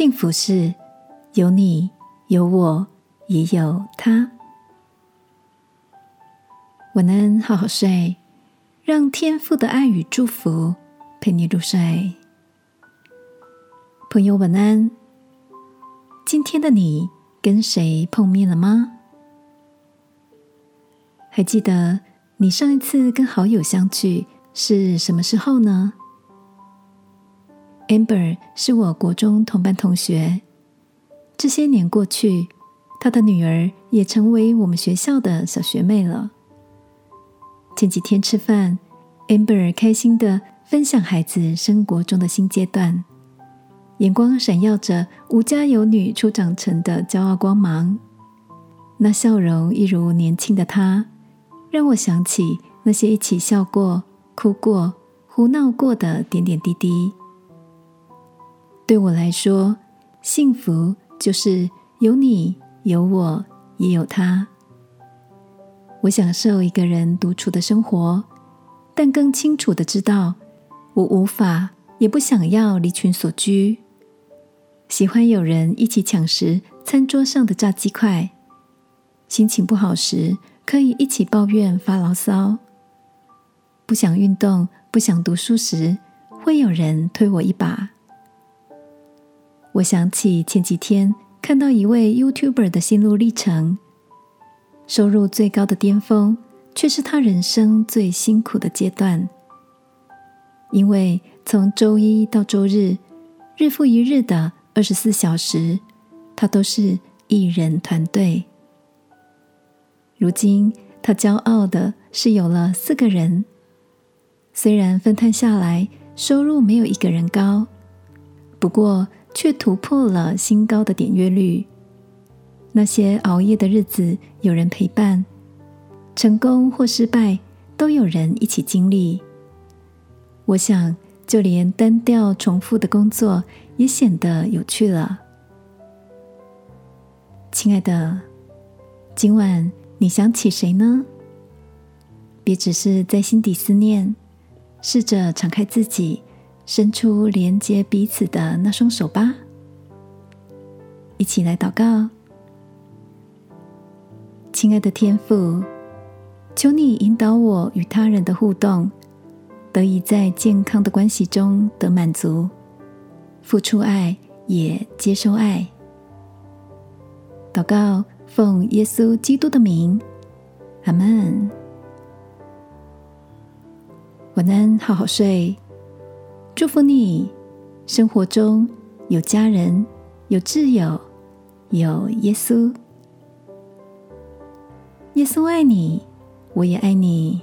幸福是有你，有我，也有他。晚安，好好睡，让天父的爱与祝福陪你入睡。朋友，晚安。今天的你跟谁碰面了吗？还记得你上一次跟好友相聚是什么时候呢？Amber 是我国中同班同学，这些年过去，她的女儿也成为我们学校的小学妹了。前几天吃饭，Amber 开心的分享孩子生活中的新阶段，眼光闪耀着无家有女初长成的骄傲光芒，那笑容一如年轻的她，让我想起那些一起笑过、哭过、胡闹过的点点滴滴。对我来说，幸福就是有你，有我，也有他。我享受一个人独处的生活，但更清楚的知道，我无法也不想要离群所居。喜欢有人一起抢食餐桌上的炸鸡块，心情不好时可以一起抱怨发牢骚。不想运动、不想读书时，会有人推我一把。我想起前几天看到一位 YouTuber 的心路历程，收入最高的巅峰，却是他人生最辛苦的阶段。因为从周一到周日，日复一日的二十四小时，他都是艺人团队。如今，他骄傲的是有了四个人，虽然分摊下来收入没有一个人高，不过。却突破了新高的点阅率。那些熬夜的日子有人陪伴，成功或失败都有人一起经历。我想，就连单调重复的工作也显得有趣了。亲爱的，今晚你想起谁呢？别只是在心底思念，试着敞开自己。伸出连接彼此的那双手吧，一起来祷告。亲爱的天父，求你引导我与他人的互动，得以在健康的关系中得满足，付出爱也接受爱。祷告，奉耶稣基督的名，阿门。晚安，好好睡。祝福你，生活中有家人，有挚友，有耶稣。耶稣爱你，我也爱你。